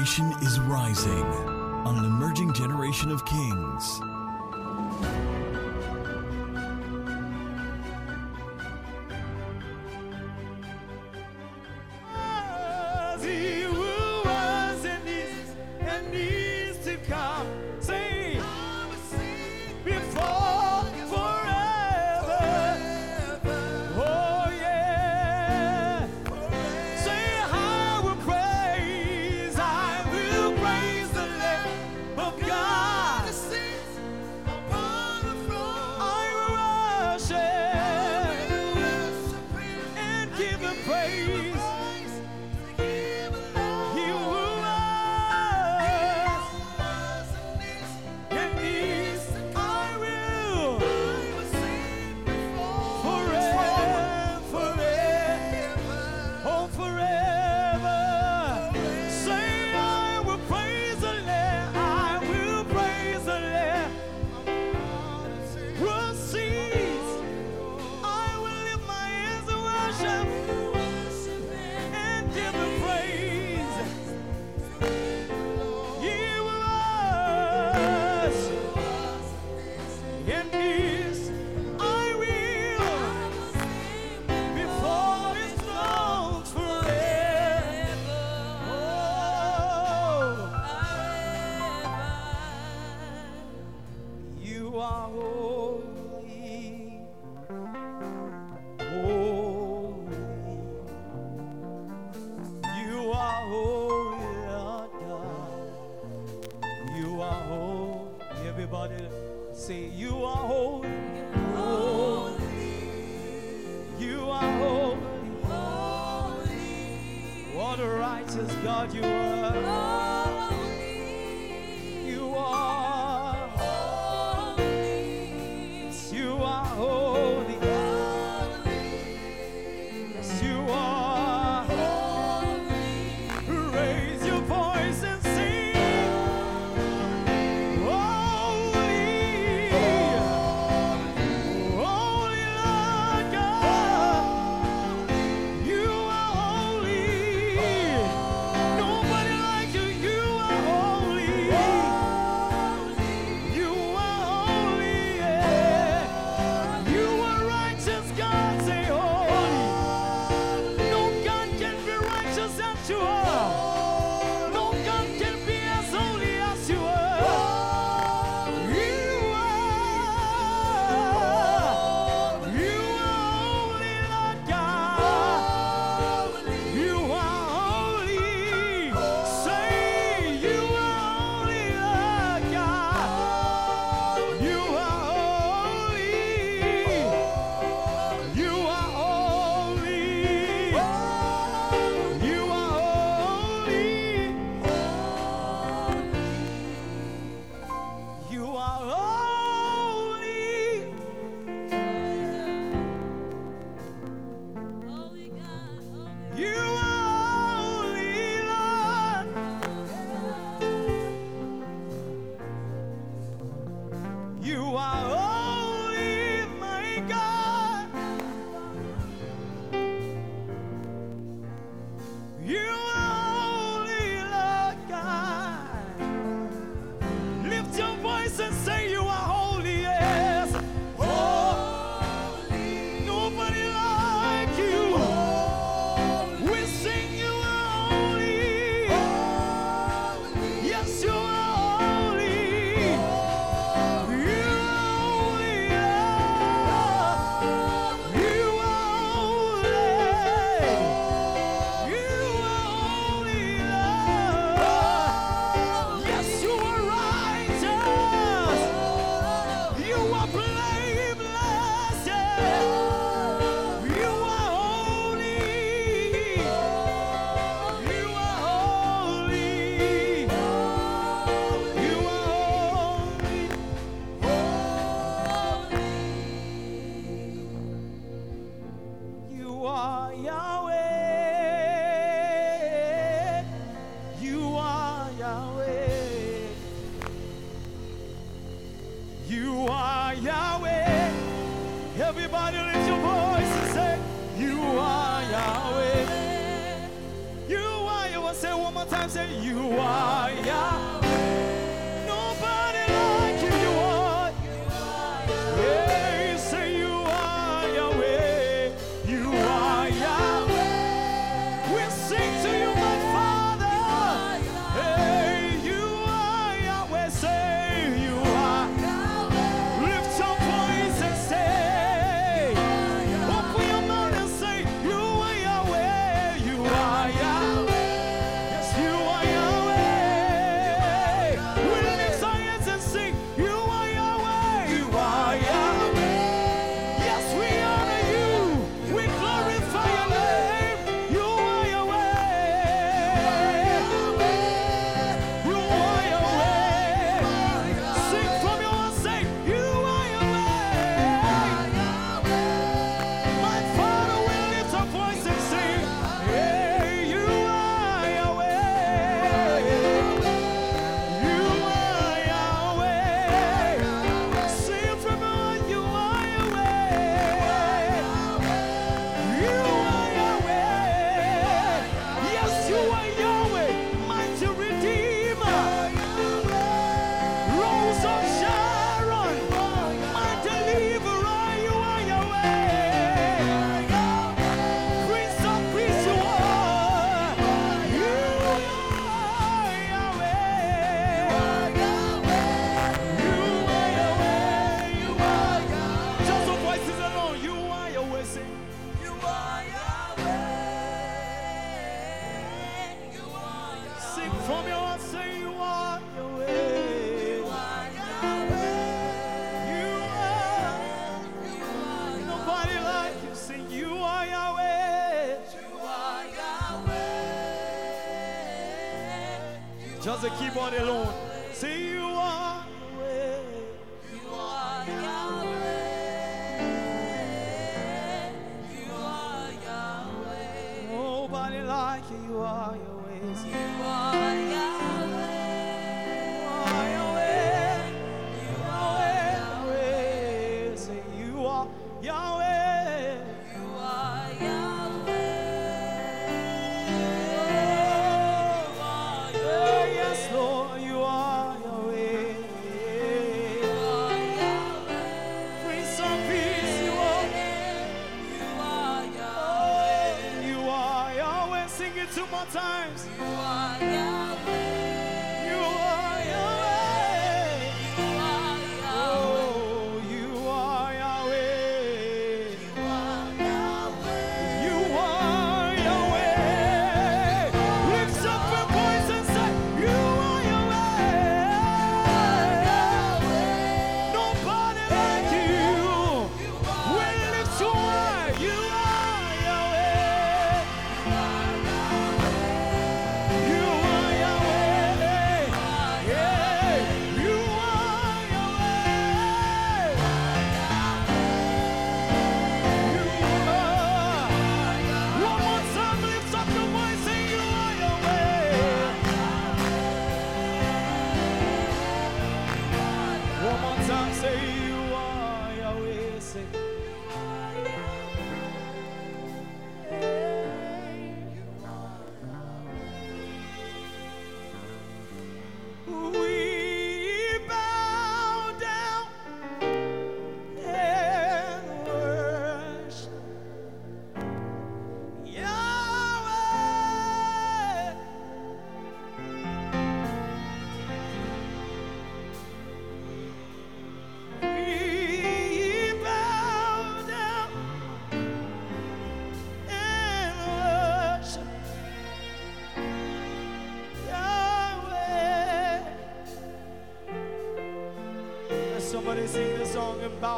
is rising on an emerging generation of kings.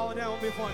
Bow down before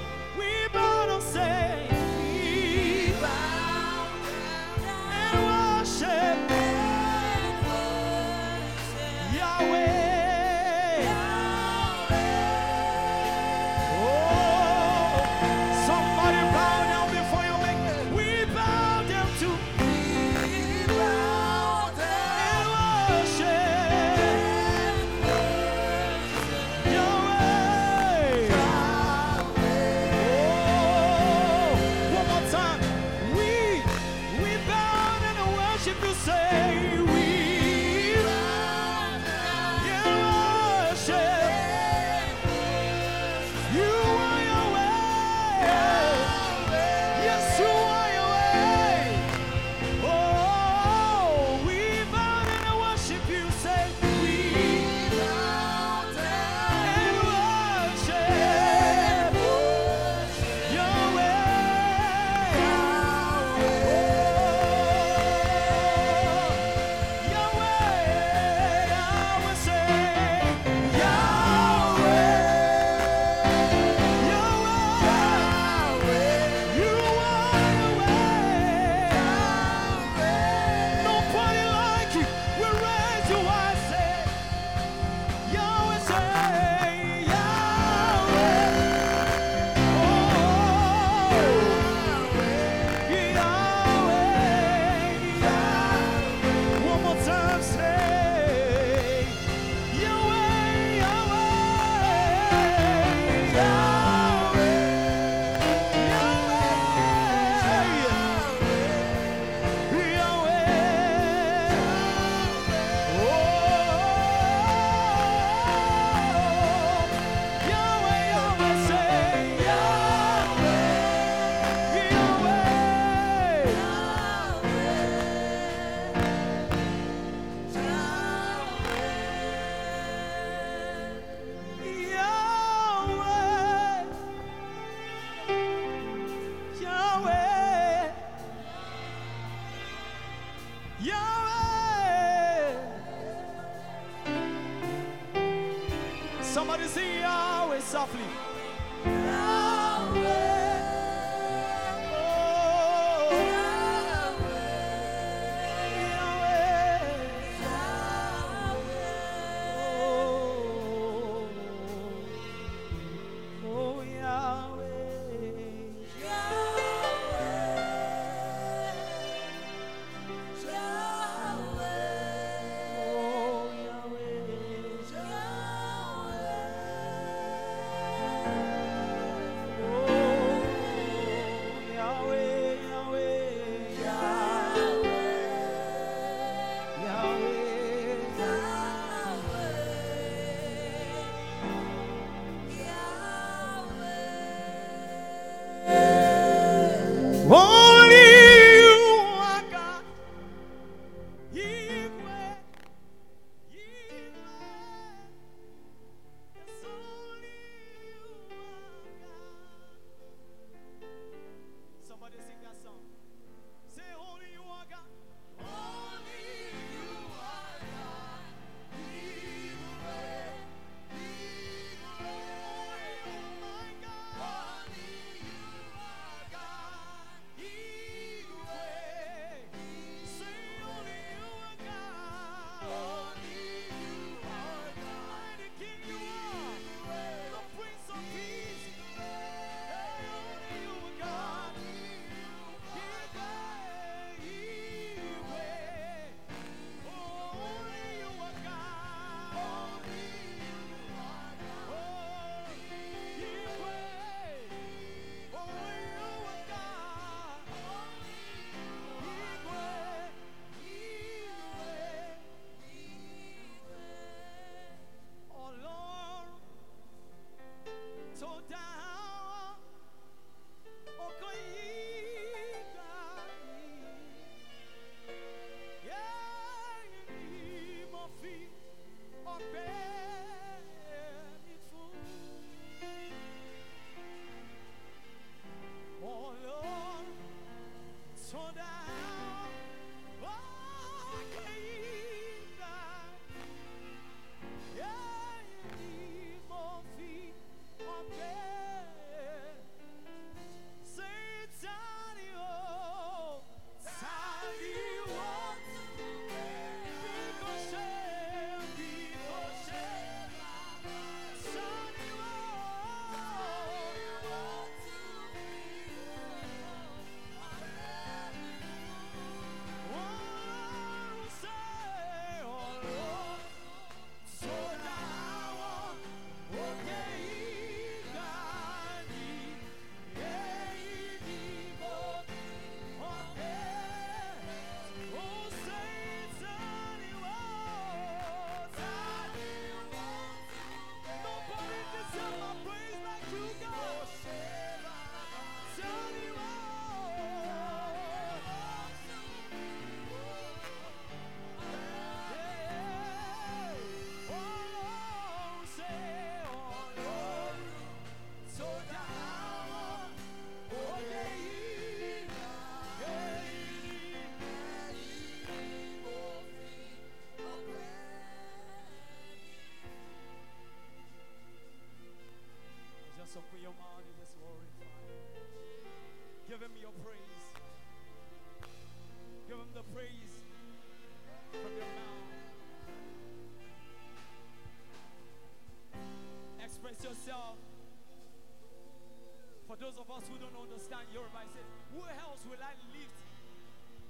your revival says, Who else will I lift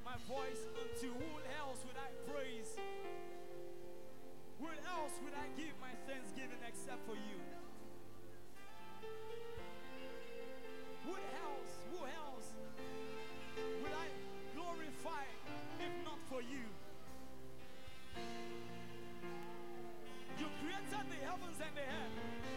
my voice unto? Who else will I praise? Who else would I give my thanksgiving except for you? Who else, who else will I glorify if not for you? You created the heavens and the earth.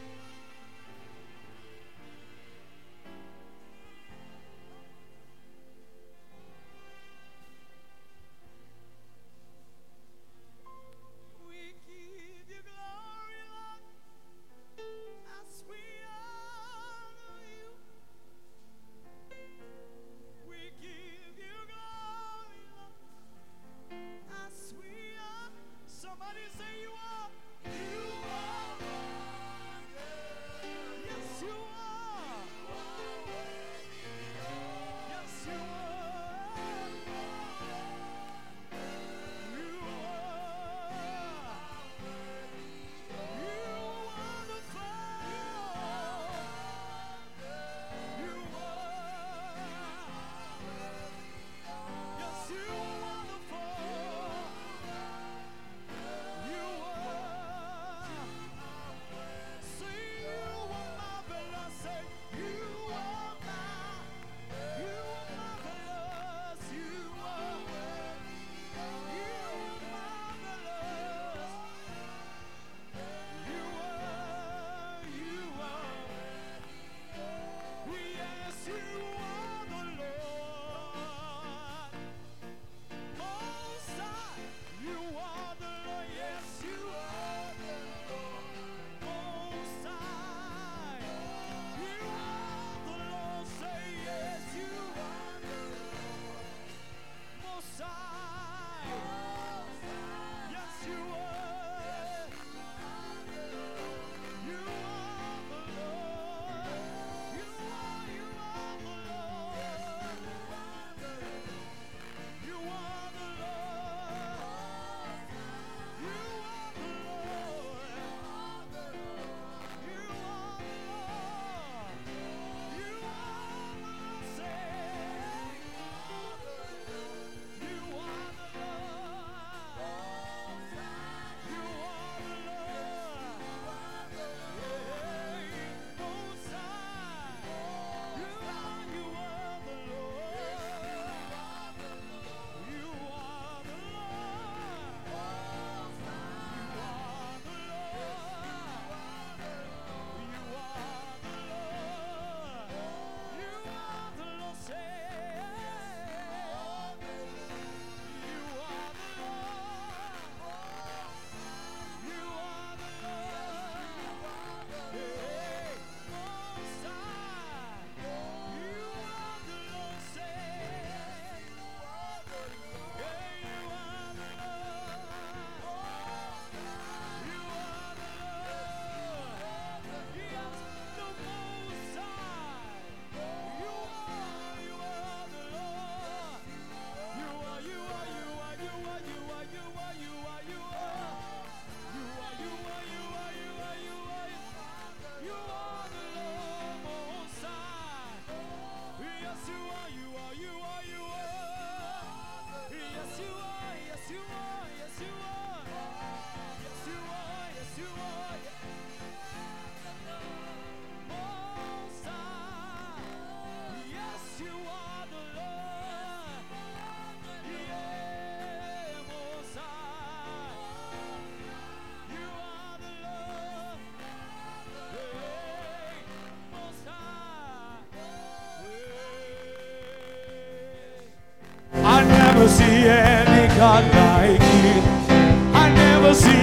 sozinho.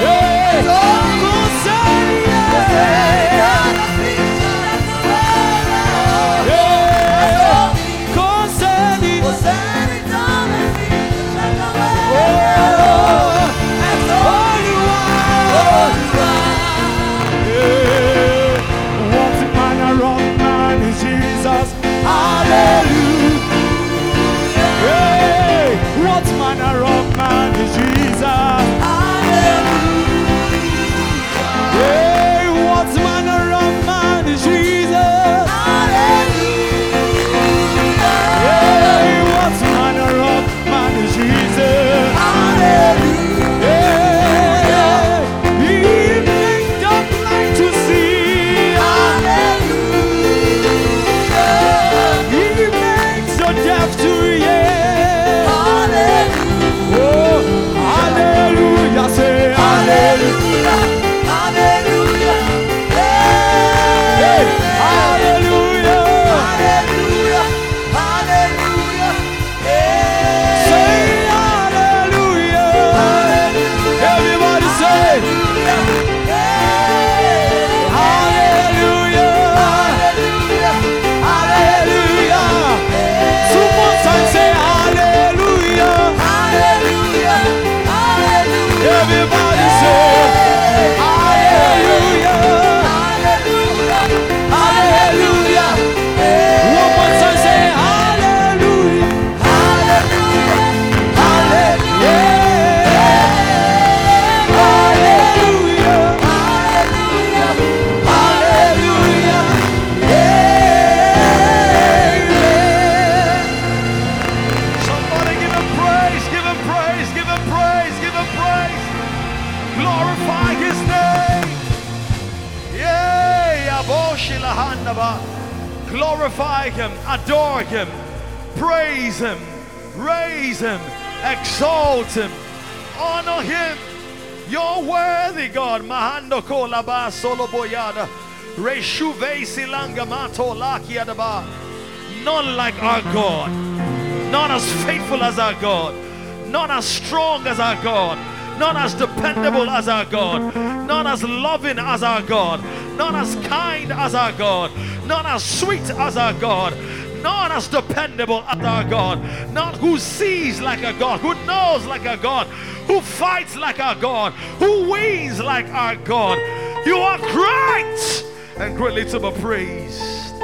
Yeah. Kolaba solo boyada. Reshuve silanga mato lakiadaba. None like our God. None as faithful as our God. None as strong as our God. None as dependable as our God. None as loving as our God. None as kind as our God. None as sweet as our God. None as dependable as our God. None who sees like a God, who knows like a God, who fights like our God, who wins like our God. You are great and greatly to be praised.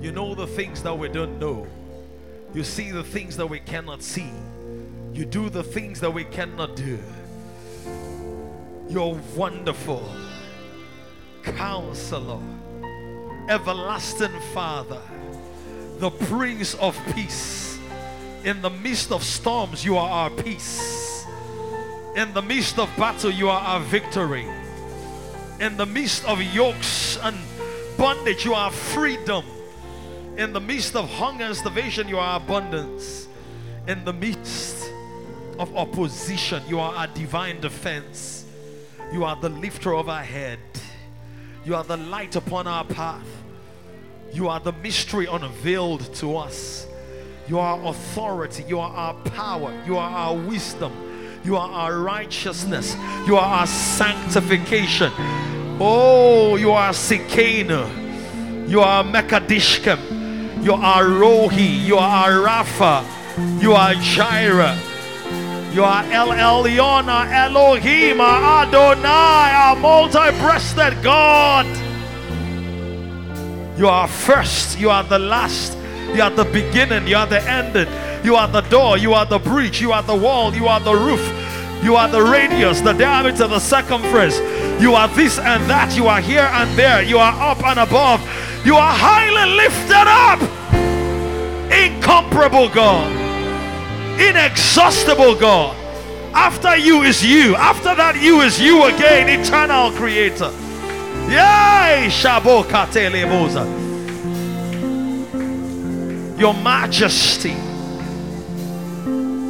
You know the things that we don't know. You see the things that we cannot see. You do the things that we cannot do. You're wonderful. Counselor, everlasting Father, the Prince of Peace. In the midst of storms, you are our peace. In the midst of battle, you are our victory. In the midst of yokes and bondage, you are freedom. In the midst of hunger and starvation, you are abundance. In the midst of opposition, you are our divine defense. You are the lifter of our head. You are the light upon our path. You are the mystery unveiled to us. You are authority. You are our power. You are our wisdom. You are our righteousness. You are our sanctification. Oh, you are Sikena. You are Mekadishkem. You are Rohi. You are Rapha. You are Jireh. You are El Elyon, our Elohim, our Adonai, our multi-breasted God. You are first, you are the last, you are the beginning, you are the ending, you are the door, you are the breach, you are the wall, you are the roof, you are the radius, the diameter, the circumference. You are this and that, you are here and there, you are up and above, you are highly lifted up. Incomparable God, inexhaustible God. After you is you, after that, you is you again, eternal creator. Yay! Shabo katele moza. Your majesty.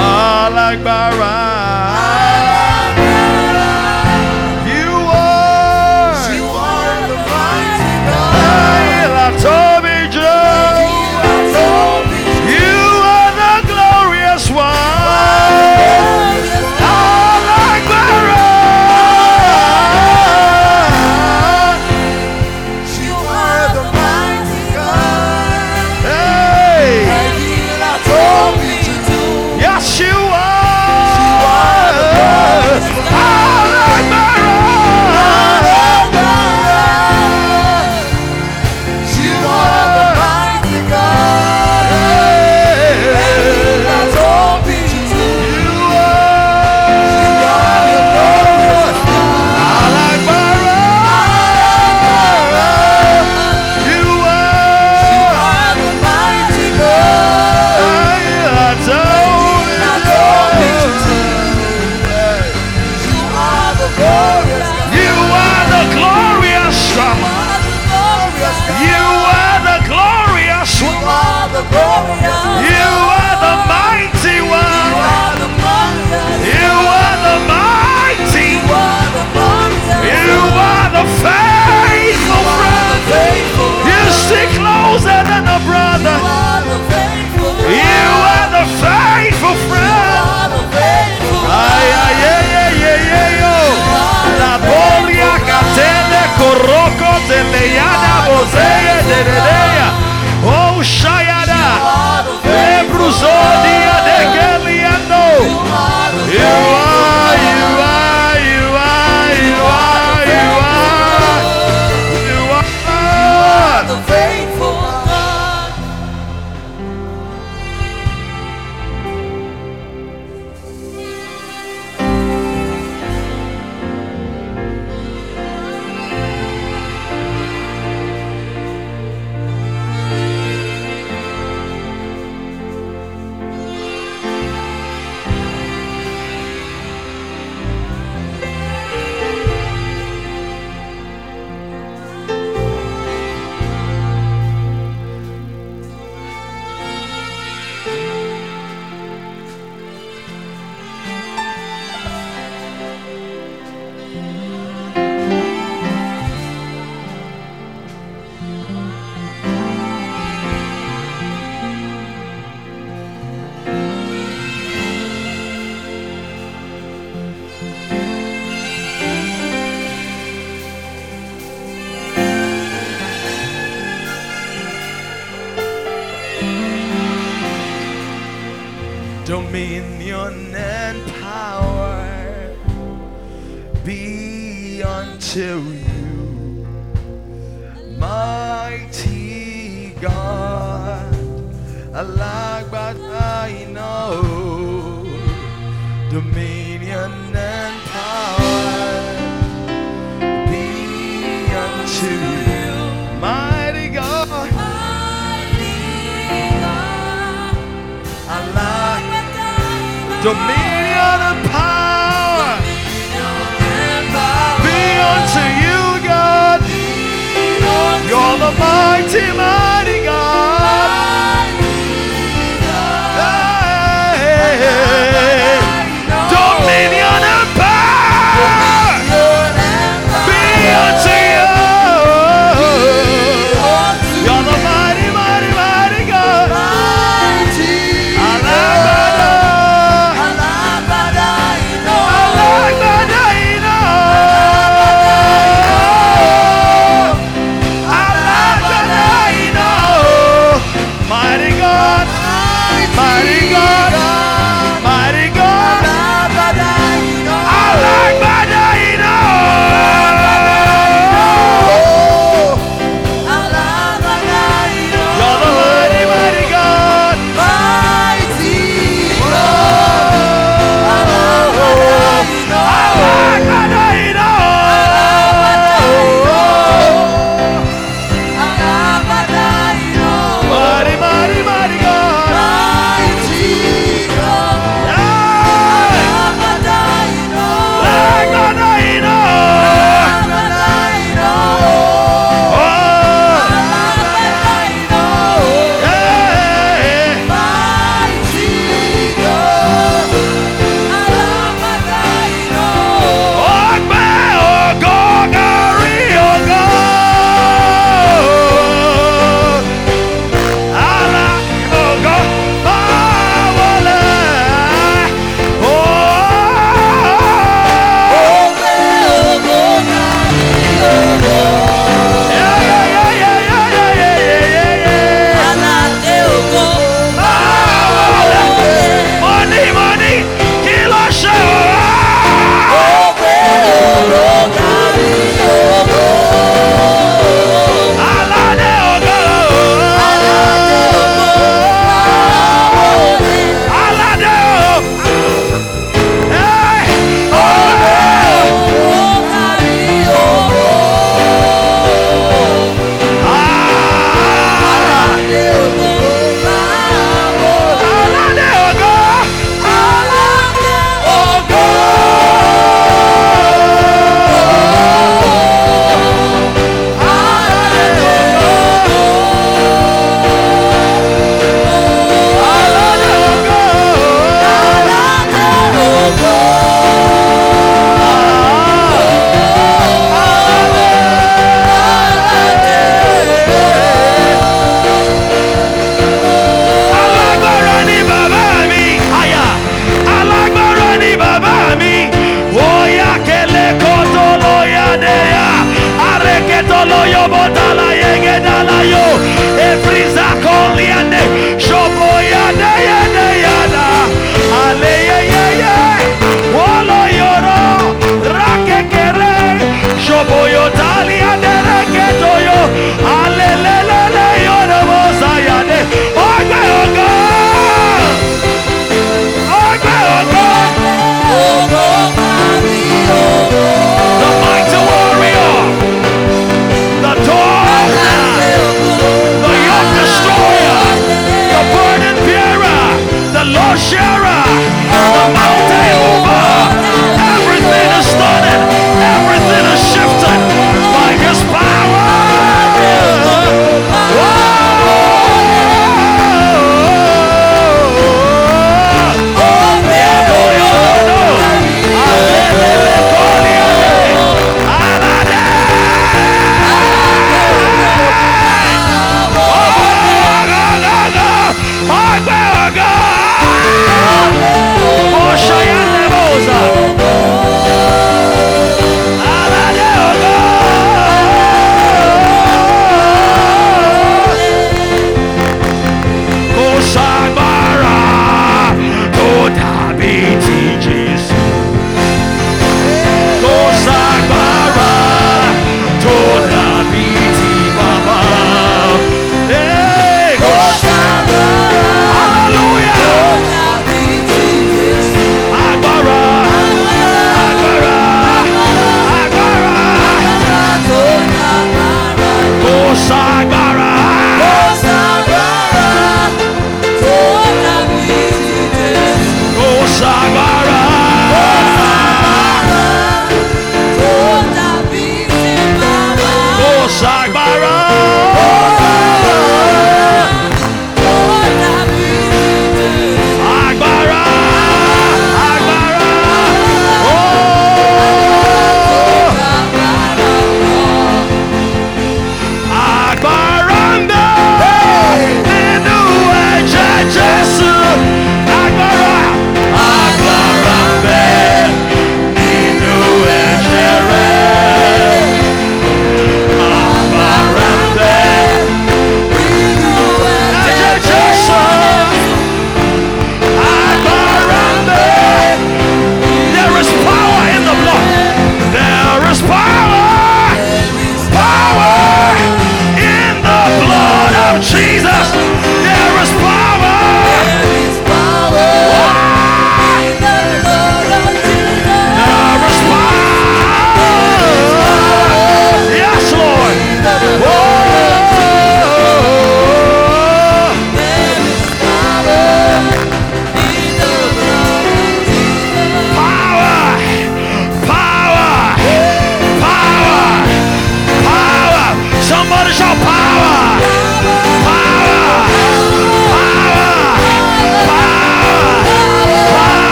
Alagbara. You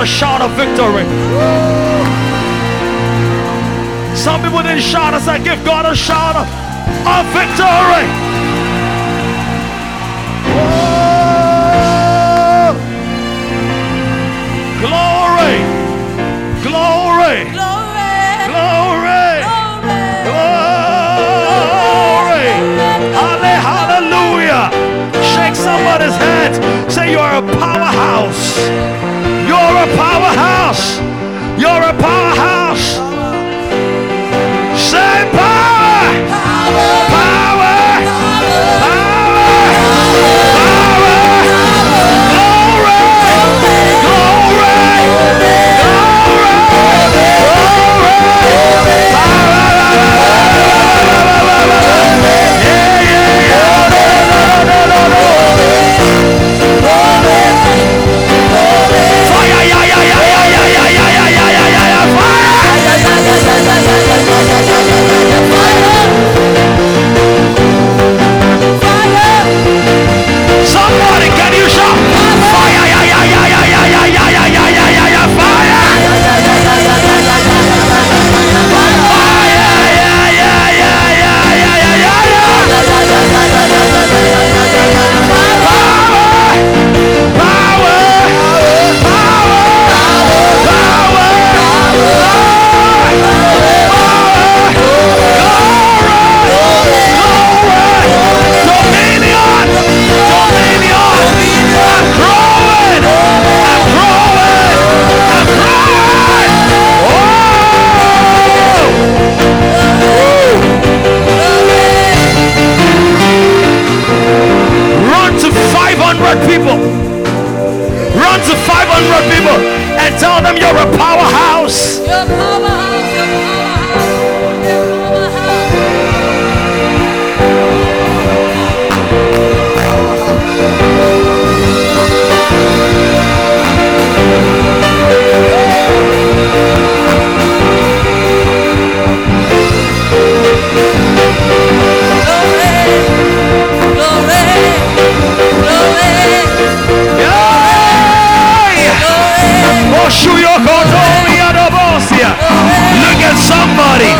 a shout of victory. Some people didn't shout. I said, give God a shout of, victory. Glory. Glory. Glory. Glory. Glory. Hallelujah. Shake somebody's hand. Say you are a powerhouse. You're a powerhouse. You're a powerhouse. 500 people. Run to 500 people and tell them you're a powerhouse. You're Look at somebody.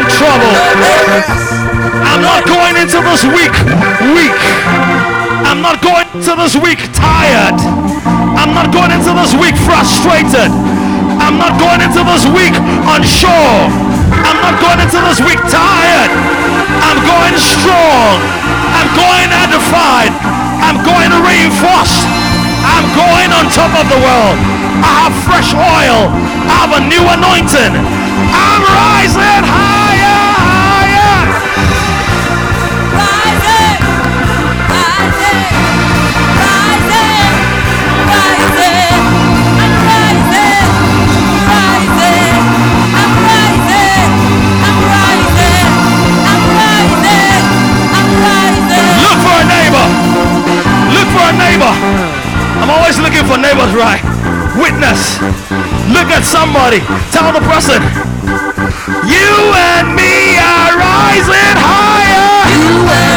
in trouble. I'm not going into this week weak. I'm not going into this week tired. I'm not going into this week frustrated. I'm not going into this week unsure. I'm not going into this week tired. I'm going strong. I'm going edified. I'm going reinforced. I'm going on top of the world. I have fresh oil. I have a new anointing. I'm rising high. Neighbor. I'm always looking for neighbors, right? Witness. Look at somebody. Tell the person. You and me are rising higher.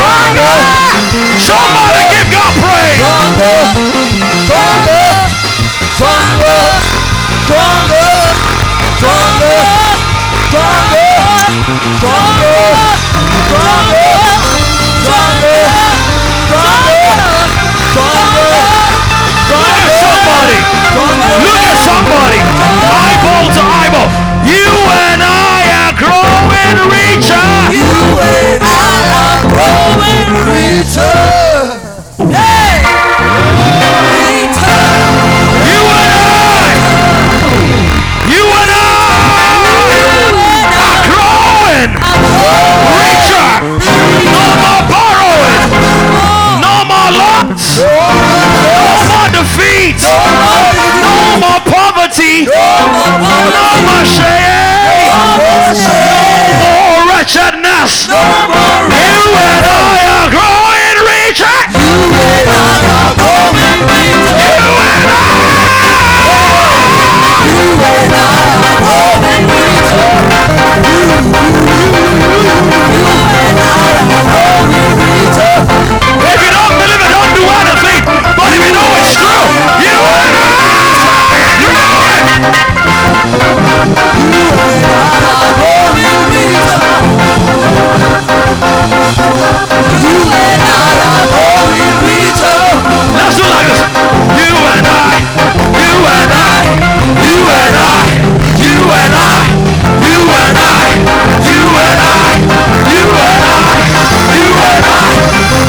Stronger. Somebody give God praise. Stronger. Stronger. Stronger. Stronger. Stronger. Stronger. Stronger. Stronger. Stronger. Look at somebody. Look at somebody. Eyeball to eyeball. You and I are growing richer. You and I. You and I are growing richer. No more borrowing. No more loss. No more defeat. No more poverty. No more shame. No more wretchedness. You and I are growing track. You and I are going. You and I. You and I are going victory. You. Let's do like this. You and I, you and I, you and I, you and I, you and I, you and I, you and I, you and I,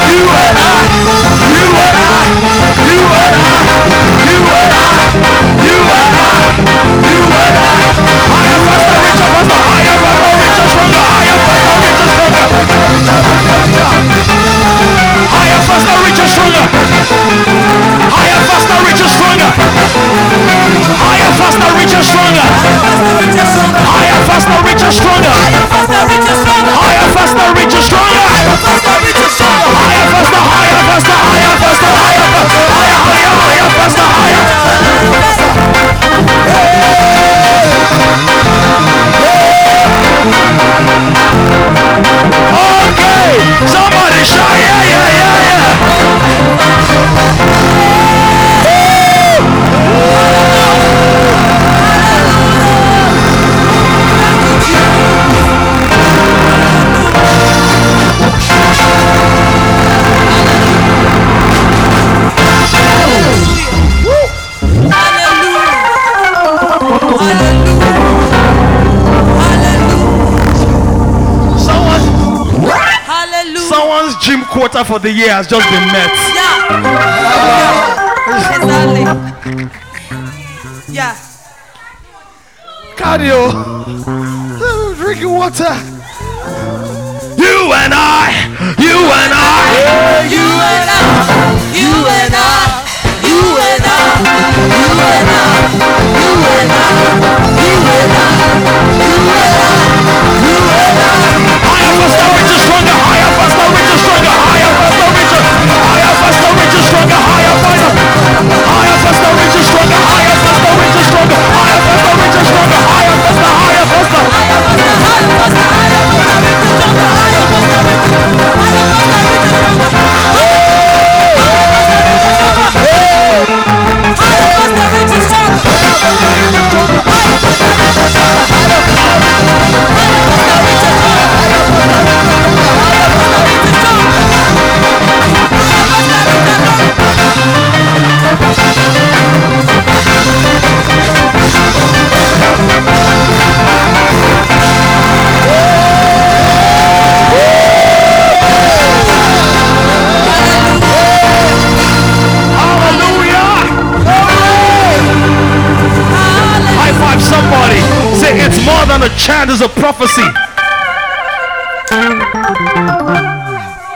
you and I, Higher, faster, richer, stronger. Higher, faster, richer, stronger. Higher, faster, richer, stronger. Higher, faster, richer, stronger. Higher, faster, richer, stronger. Higher, faster, higher, faster, higher, faster, higher, faster, higher, higher, higher, faster, higher. Okay, somebody shout, yeah, yeah, yeah, quarter for the year has just been met. Yeah. Exactly. Yeah. Cardio, drinking water. You and I, you and I. You and I, you and I,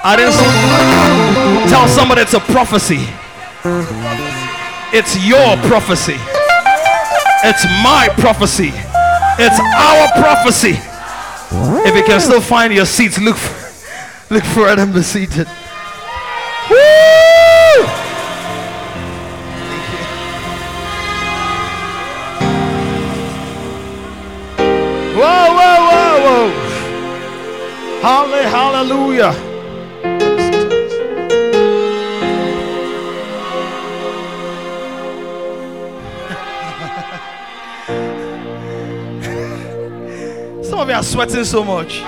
I didn't tell somebody it's a prophecy. It's your prophecy. It's my prophecy. It's our prophecy. If you can still find your seats, look for, look for it and seated. Sweating so much.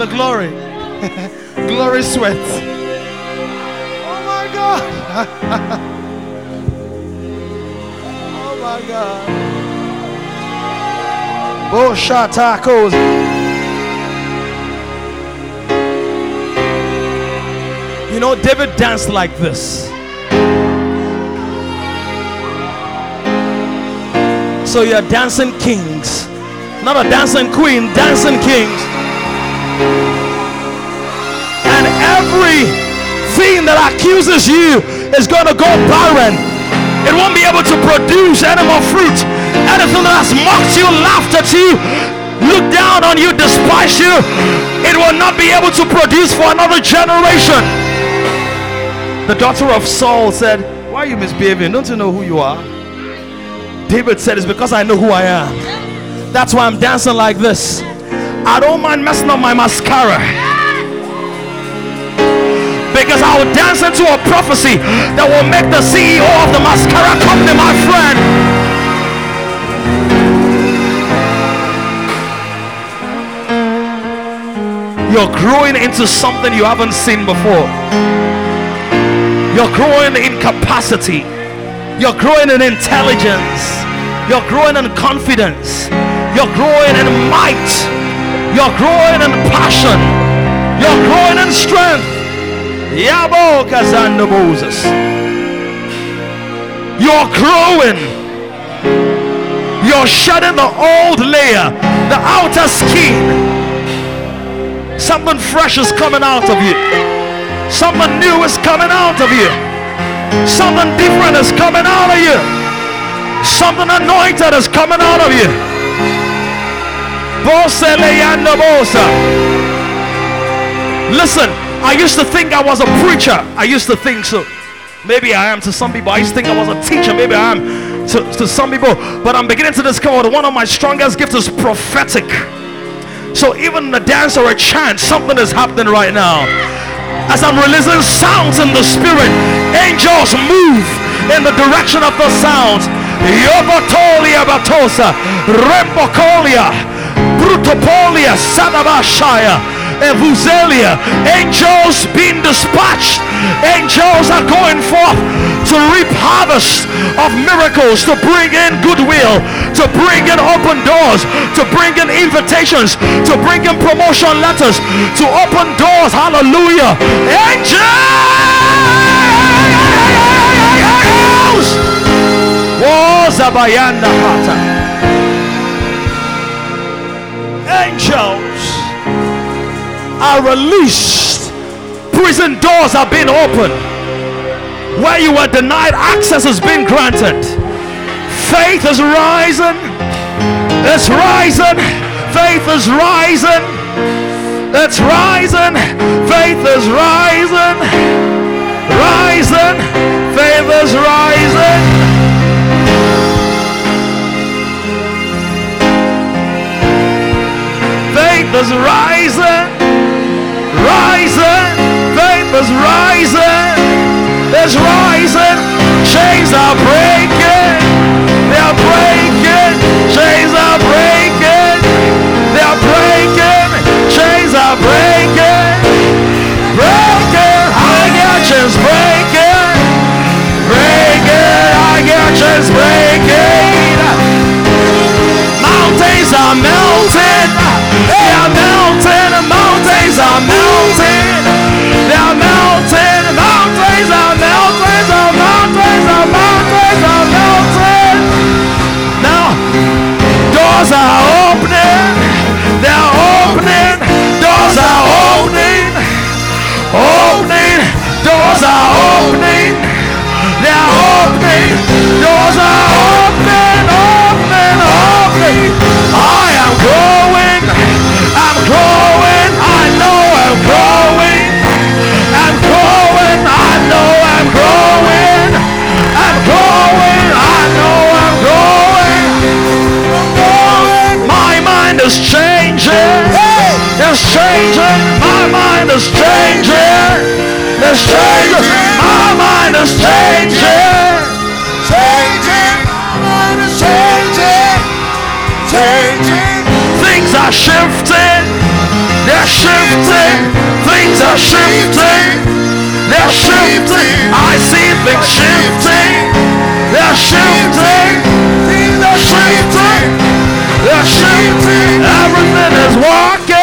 The glory. glory sweat. Oh my God. oh my God. Oh, tacos. You know, David danced like this. So you're dancing kings, not a dancing queen, dancing kings. And everything that accuses you is going to go barren. It won't be able to produce any more fruit. Anything that has mocked you, laughed at you, looked down on you, despised you, it will not be able to produce for another generation. The daughter of Saul said, Why are you misbehaving? Don't you know who you are? David said, It's because I know who I am. That's why I'm dancing like this. I don't mind messing up my mascara. Because I will dance into a prophecy that will make the CEO of the mascara company my friend. You're growing into something you haven't seen before. You're growing in capacity. You're growing in intelligence. You're growing in confidence. You're growing in might. You're growing in passion. You're growing in strength. Yabo Moses. You're growing. You're shedding the old layer, the outer skin. Something fresh is coming out of you. Something new is coming out of you. Something different is coming out of you. Something anointed is coming out of you. Listen, I used to think I was a preacher. I used to think so. Maybe I am to some people. I used to think I was a teacher. Maybe I am to, to some people. But I'm beginning to discover that one of my strongest gifts is prophetic. So even a dance or a chant, something is happening right now as I'm releasing sounds in the spirit, angels move in the direction of the sounds. Yobotolia batosa, Rembokolia, Brutopolia, Sadabashaya, Evuzelia. Angels being dispatched. Angels are going forth to reap harvest of miracles, to bring in goodwill, to bring in open doors, to bring in invitations, to bring in promotion letters, to open doors. Hallelujah. Angels! Was Abayanda Angels are released. Prison doors are being opened. Where you were denied access has been granted. Faith is rising. It's rising. Faith is rising. It's rising. Faith is rising. Rising. Faith is rising. Faith is rising. Rising. Faith is rising. It's rising. Chains are breaking. They are breaking. Chains are breaking. They are breaking. Chains are breaking. Breaking. I got chains breaking. Breaking. I got chains They are. Mountains are are mountains. Now doors are opening. They are opening. Doors are opening. Opening. Doors are opening. They are opening. Doors are opening. Open. Open. I am going. Mind is changing. It's changing. My mind is changing. It's changing. My mind is changing. Changing. My mind is changing. Changing. Things are shifting. They're shifting. Things are shifting. They're shifting. I see things shifting. They're shifting. Everything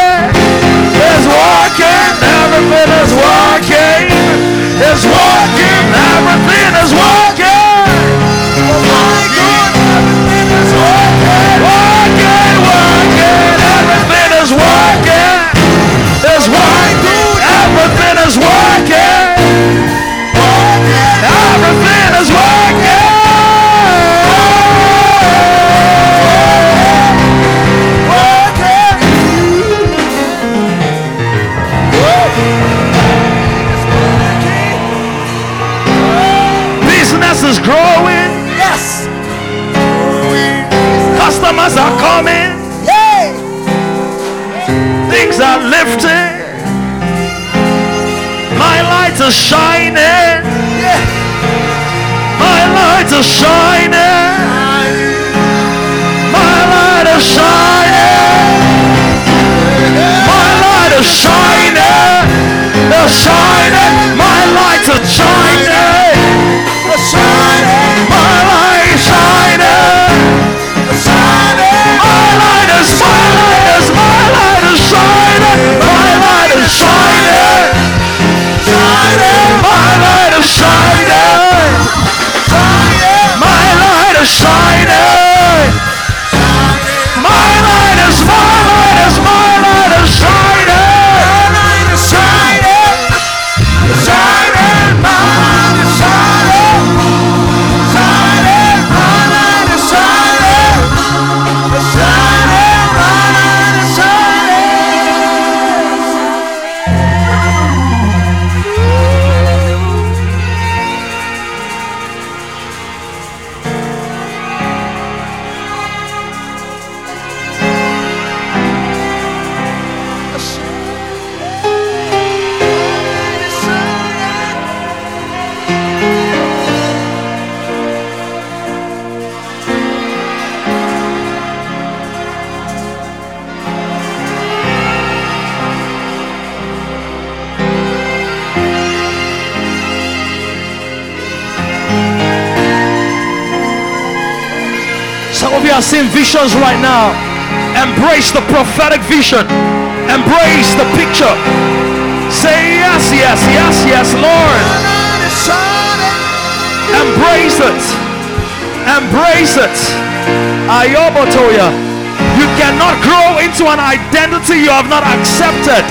are lifting. My light is shining. Yeah. My light is shining. Seeing visions right now. Embrace the prophetic vision. Embrace the picture. Say yes, yes, yes, yes, Lord. Embrace it. Embrace it. Ayobotoya. You cannot grow into an identity you have not accepted.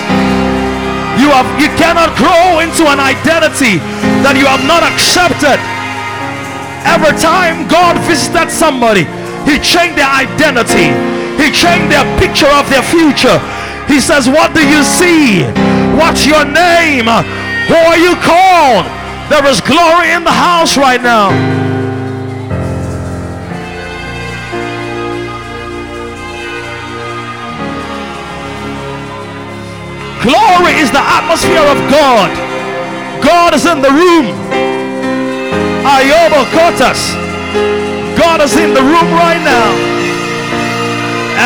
You have you cannot grow into an identity that you have not accepted. Every time God visited somebody, He changed their identity, He changed their picture of their future. He says, What do you see? What's your name? Who are you called? There is glory in the house right now. Glory is the atmosphere of God. God is in the room. Ayobo Kotas. God is in the room right now.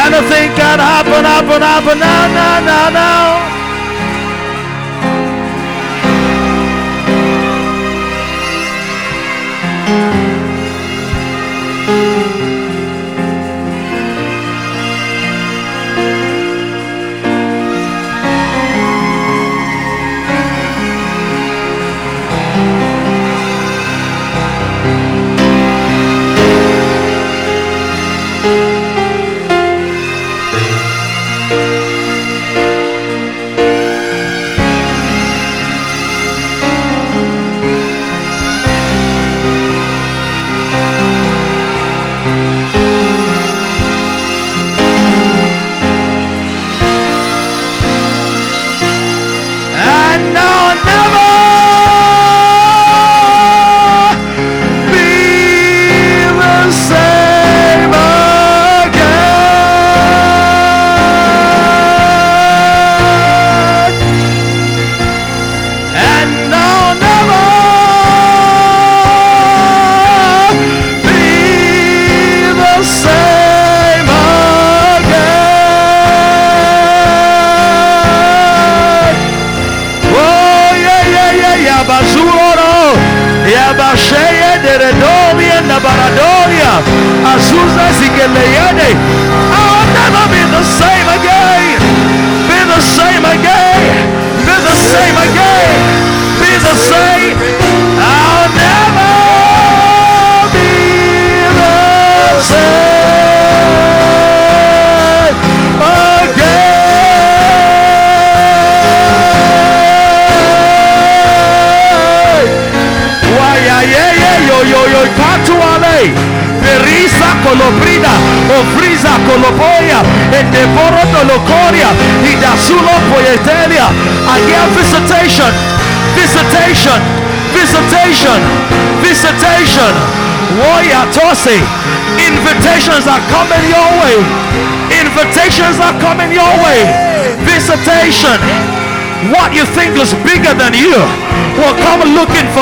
Anything can happen, happen, happen now, now, now, now.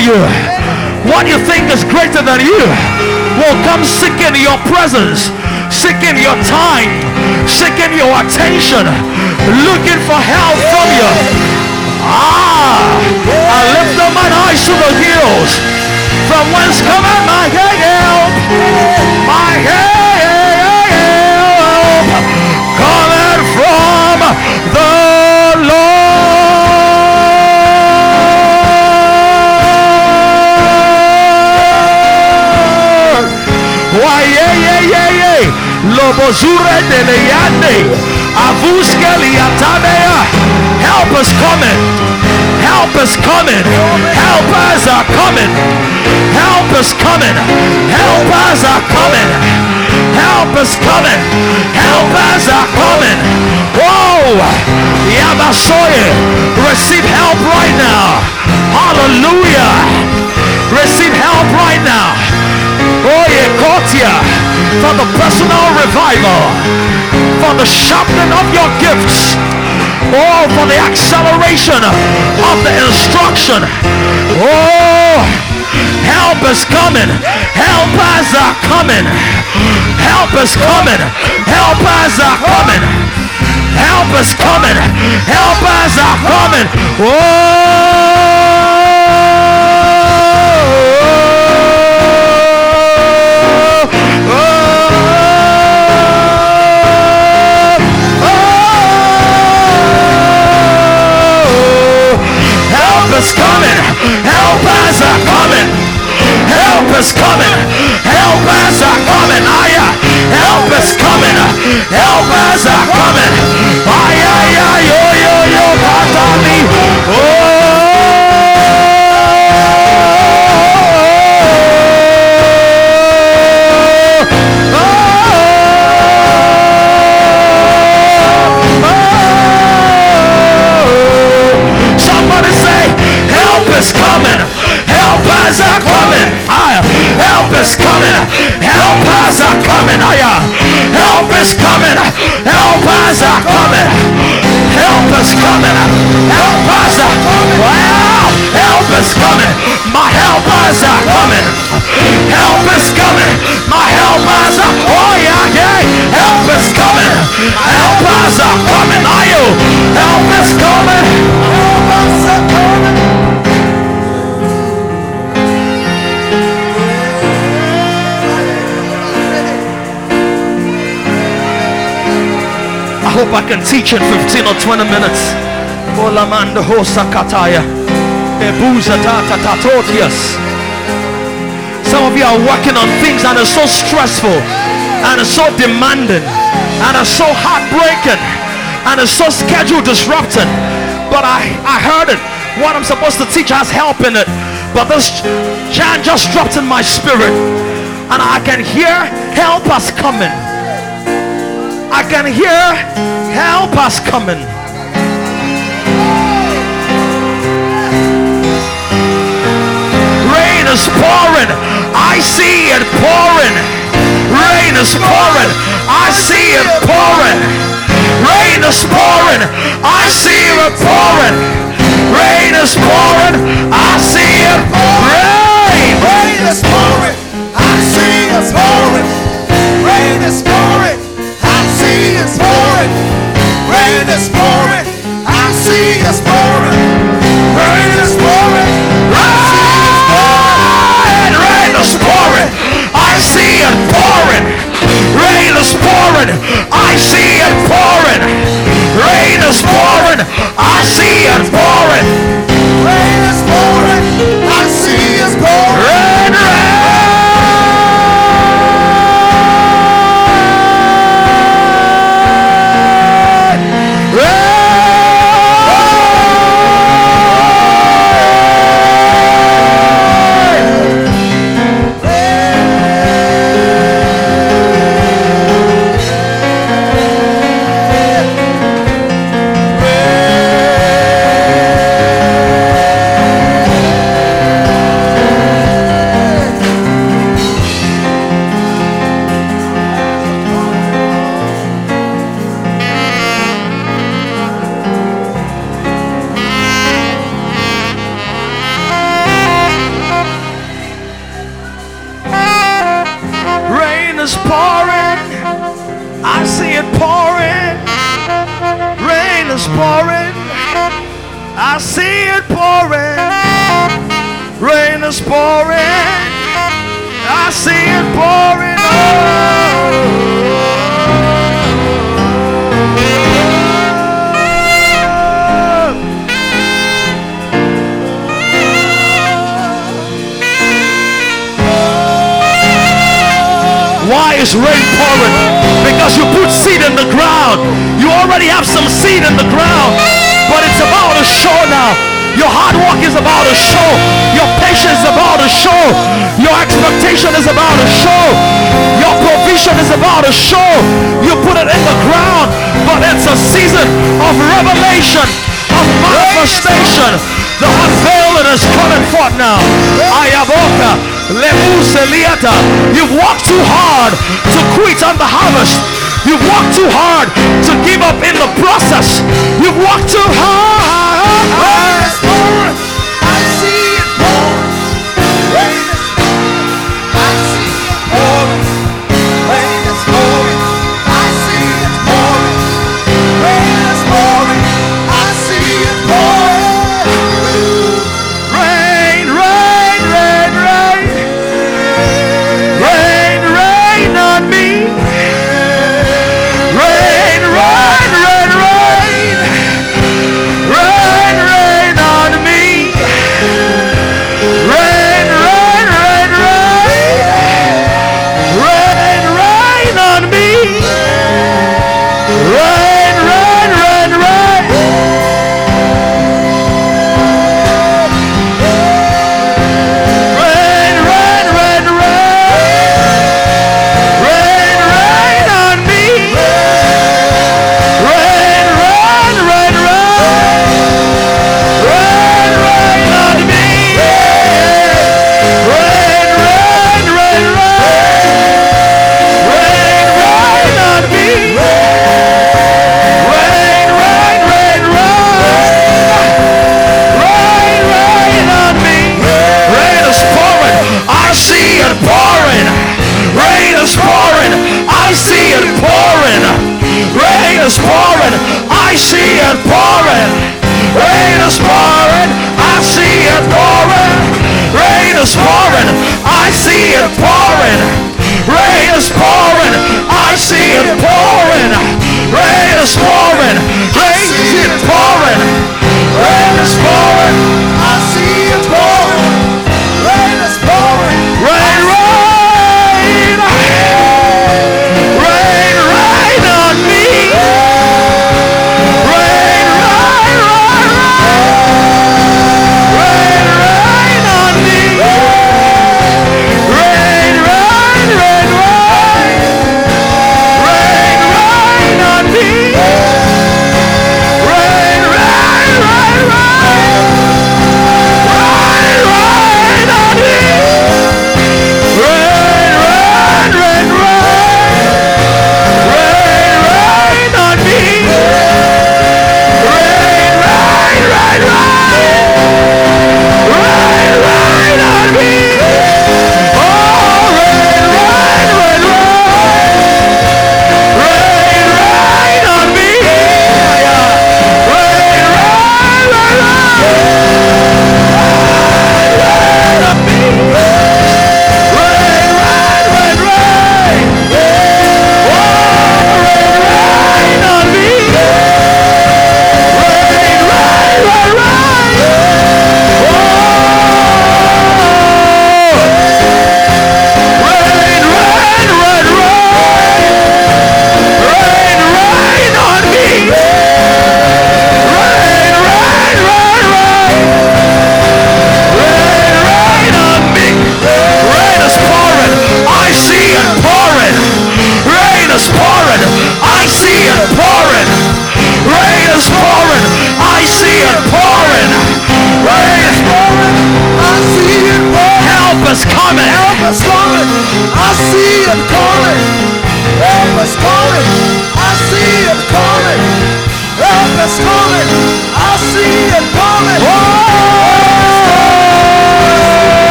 you. What you think is greater than you will come seeking your presence, seeking your time, seeking your attention, looking for help from you. Ah, I lift up my eyes to the hills. From whence cometh my help? Why, yeah, yeah, yeah, yeah. Lobozure de leyande. Avuske liatanea. Help is coming. Help is coming. Helpers are coming. Help is coming. Helpers are coming. Help is coming. Helpers are coming. Whoa. Yabasoye. Receive help right now. Hallelujah. Receive help right now. Oh, yeah, Kotia, for the personal revival, for the sharpening of your gifts, oh, for the acceleration of the instruction. Oh, help is coming. Helpers are coming. Help is coming. Helpers are coming. Help is coming. Helpers are coming. Oh. Is coming. Helpers are coming. Help is coming. Helpers are coming. Aya. Help is coming. Helpers are coming. Aya ya yo yo yo patami. Somebody oh, is coming. Helpers are coming. Help is coming. Helpers are coming. Help is coming. Helpers are coming. Help is coming. Helpers are coming. Wow. Help is coming. My helpers are coming. Help is coming. My helpers are. Oh yeah. Help is coming. Helpers are coming. Are you? Help is coming. Hope I can teach in 15 or 20 minutes. Olamanda hosakataya. Ebuza tata. Some of you are working on things and are so stressful and are so demanding and are so heartbreaking and are so schedule disrupting. But I, I heard it. What I'm supposed to teach has help in it. But this chant just dropped in my spirit. And I can hear help us coming. Can hear help us coming. Rain is pouring. I see it pouring. Rain is pouring. I see it pouring. Rain is pouring. I see it pouring. Rain is pouring. I see it pouring. Rain is pouring. I see it pouring. Rain is pouring. I see it pouring. Rain is pouring. I see it pouring.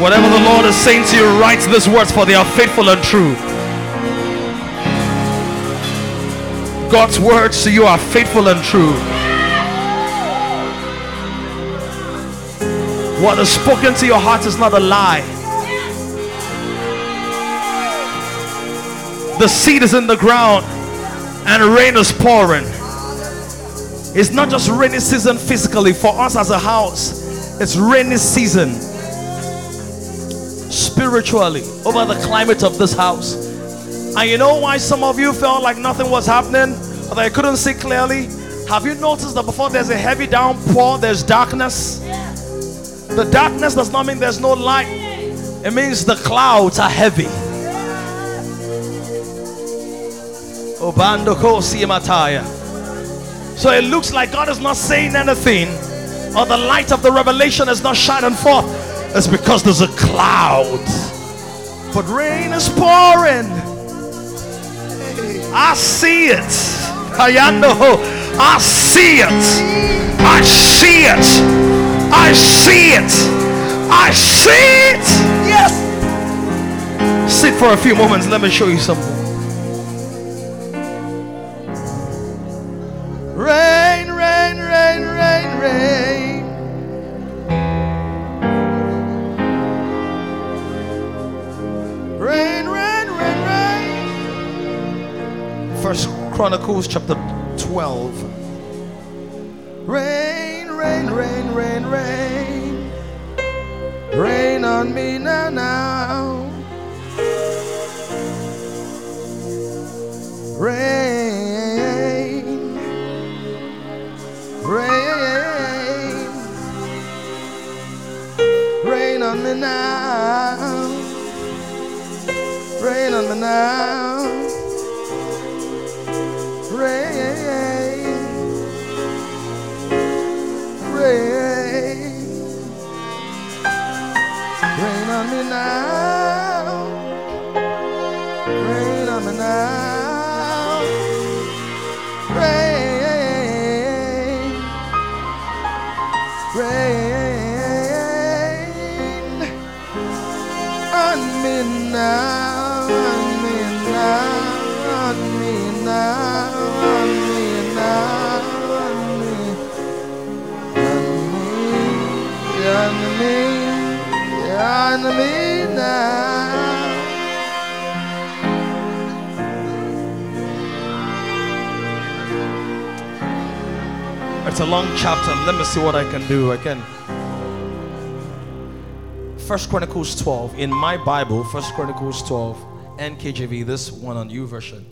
Whatever the Lord is saying to you, write these words for they are faithful and true. God's words to you are faithful and true. What is spoken to your heart is not a lie. The seed is in the ground and rain is pouring. It's not just rainy season physically for us as a house, it's rainy season spiritually over the climate of this house. And you know why some of you felt like nothing was happening or that you couldn't see clearly? Have you noticed that before there's a heavy downpour, there's darkness? The darkness does not mean there's no light, it means the clouds are heavy. Obando kosi mataya. So it looks like God is not saying anything, or the light of the revelation is not shining forth. It's because there's a cloud. But rain is pouring. I see it. I see it. I see it. I see it. I see it. Yes. Sit for a few moments. Let me show you something. Chronicles chapter 12. Rain, rain, rain, rain, rain. Rain on me now, now. Rain, rain, rain on me now, rain on me now, It's a long chapter. Let me see what I can do. I can. First Chronicles 12 in my Bible. First Chronicles 12 NKJV. This one on YouVersion.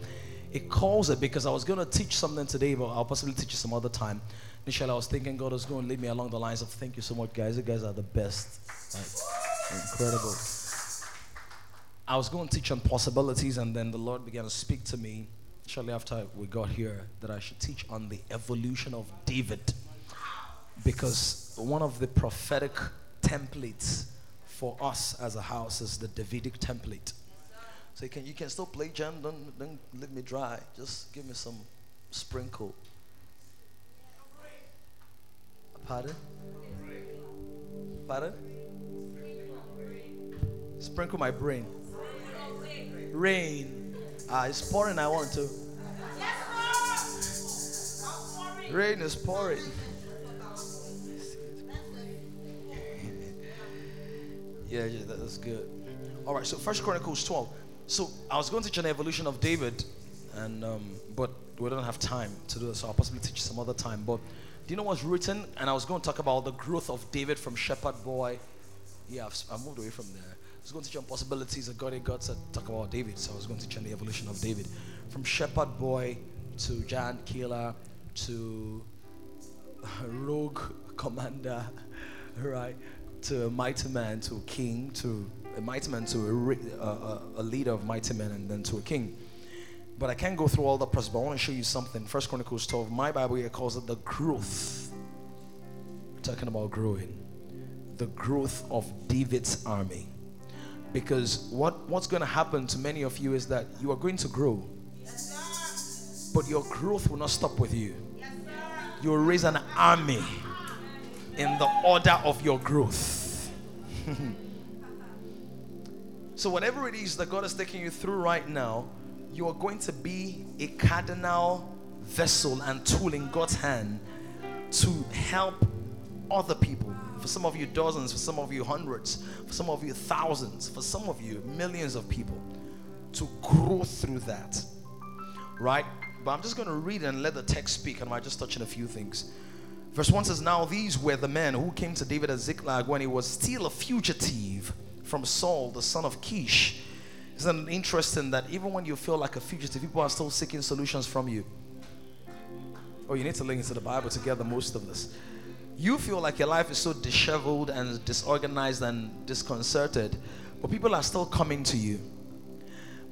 It calls it because I was going to teach something today, but I'll possibly teach you some other time. Initially, I was thinking God was going to lead me along the lines of "Thank you so much, guys. You guys are the best. Like, incredible." I was going to teach on possibilities, and then the Lord began to speak to me shortly after we got here that I should teach on the evolution of David. Because one of the prophetic templates for us as a house is the Davidic template. So you can you can still play, Jen. Don't don't leave me dry. Just give me some sprinkle. Pardon? Pardon? Sprinkle my brain. Rain. Ah, it's pouring. I want to. Rain is pouring. Yeah, yeah, that's good. All right, so First Chronicles 12. So I was going to teach an evolution of David, and um, but we don't have time to do this, so I'll possibly teach some other time. But do you know what's written? And I was going to talk about the growth of David from shepherd boy. Yeah, I've, I moved away from there. Was going to teach on possibilities that God and God said talk about David, so I was going to teach on the evolution of David, from shepherd boy to giant killer to rogue commander, right? To a mighty man, to a king, to a mighty man, to a, uh, a leader of mighty men, and then to a king. But I can't go through all the process, but I want to show you something. First Chronicles 12, my Bible here calls it the growth. We're talking about growing. The growth of David's army. Because what, what's going to happen to many of you is that you are going to grow. But your growth will not stop with you. You will raise an army in the order of your growth. so, whatever it is that God is taking you through right now, you are going to be a cardinal vessel and tool in God's hand to help other people. For some of you, dozens, for some of you, hundreds, for some of you, thousands, for some of you, millions of people to grow through that. Right? But I'm just going to read and let the text speak, and I might just touch on a few things. Verse 1 says, Now these were the men who came to David at Ziklag when he was still a fugitive from Saul, the son of Kish. Isn't it interesting that even when you feel like a fugitive, people are still seeking solutions from you? Oh, you need to link into the Bible together, most of this. You feel like your life is so disheveled and disorganized and disconcerted, but people are still coming to you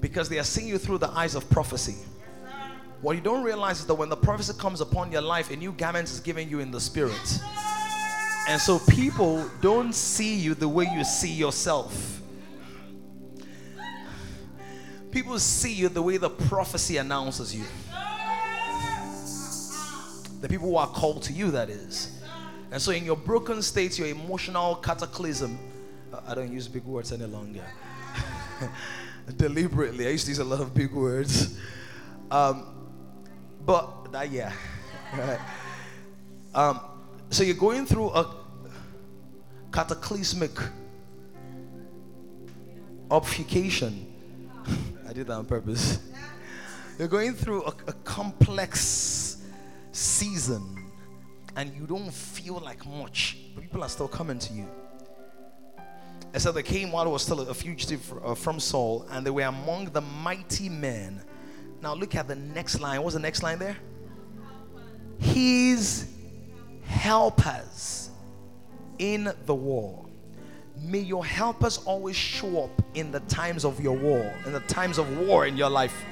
because they are seeing you through the eyes of prophecy. What you don't realize is that when the prophecy comes upon your life, a new garment is given you in the spirit. And so people don't see you the way you see yourself. People see you the way the prophecy announces you. The people who are called to you, that is. And so, in your broken state, your emotional cataclysm, I don't use big words any longer. Deliberately, I used to use a lot of big words. Um, but that, yeah. Um, so you're going through a cataclysmic obfuscation. I did that on purpose. You're going through a, a complex season and you don't feel like much, but people are still coming to you. It said they came while he was still a fugitive uh, from Saul, and they were among the mighty men. Now look at the next line. What's the next line there? His helpers in the war. May your helpers always show up in the times of your war, in the times of war in your life.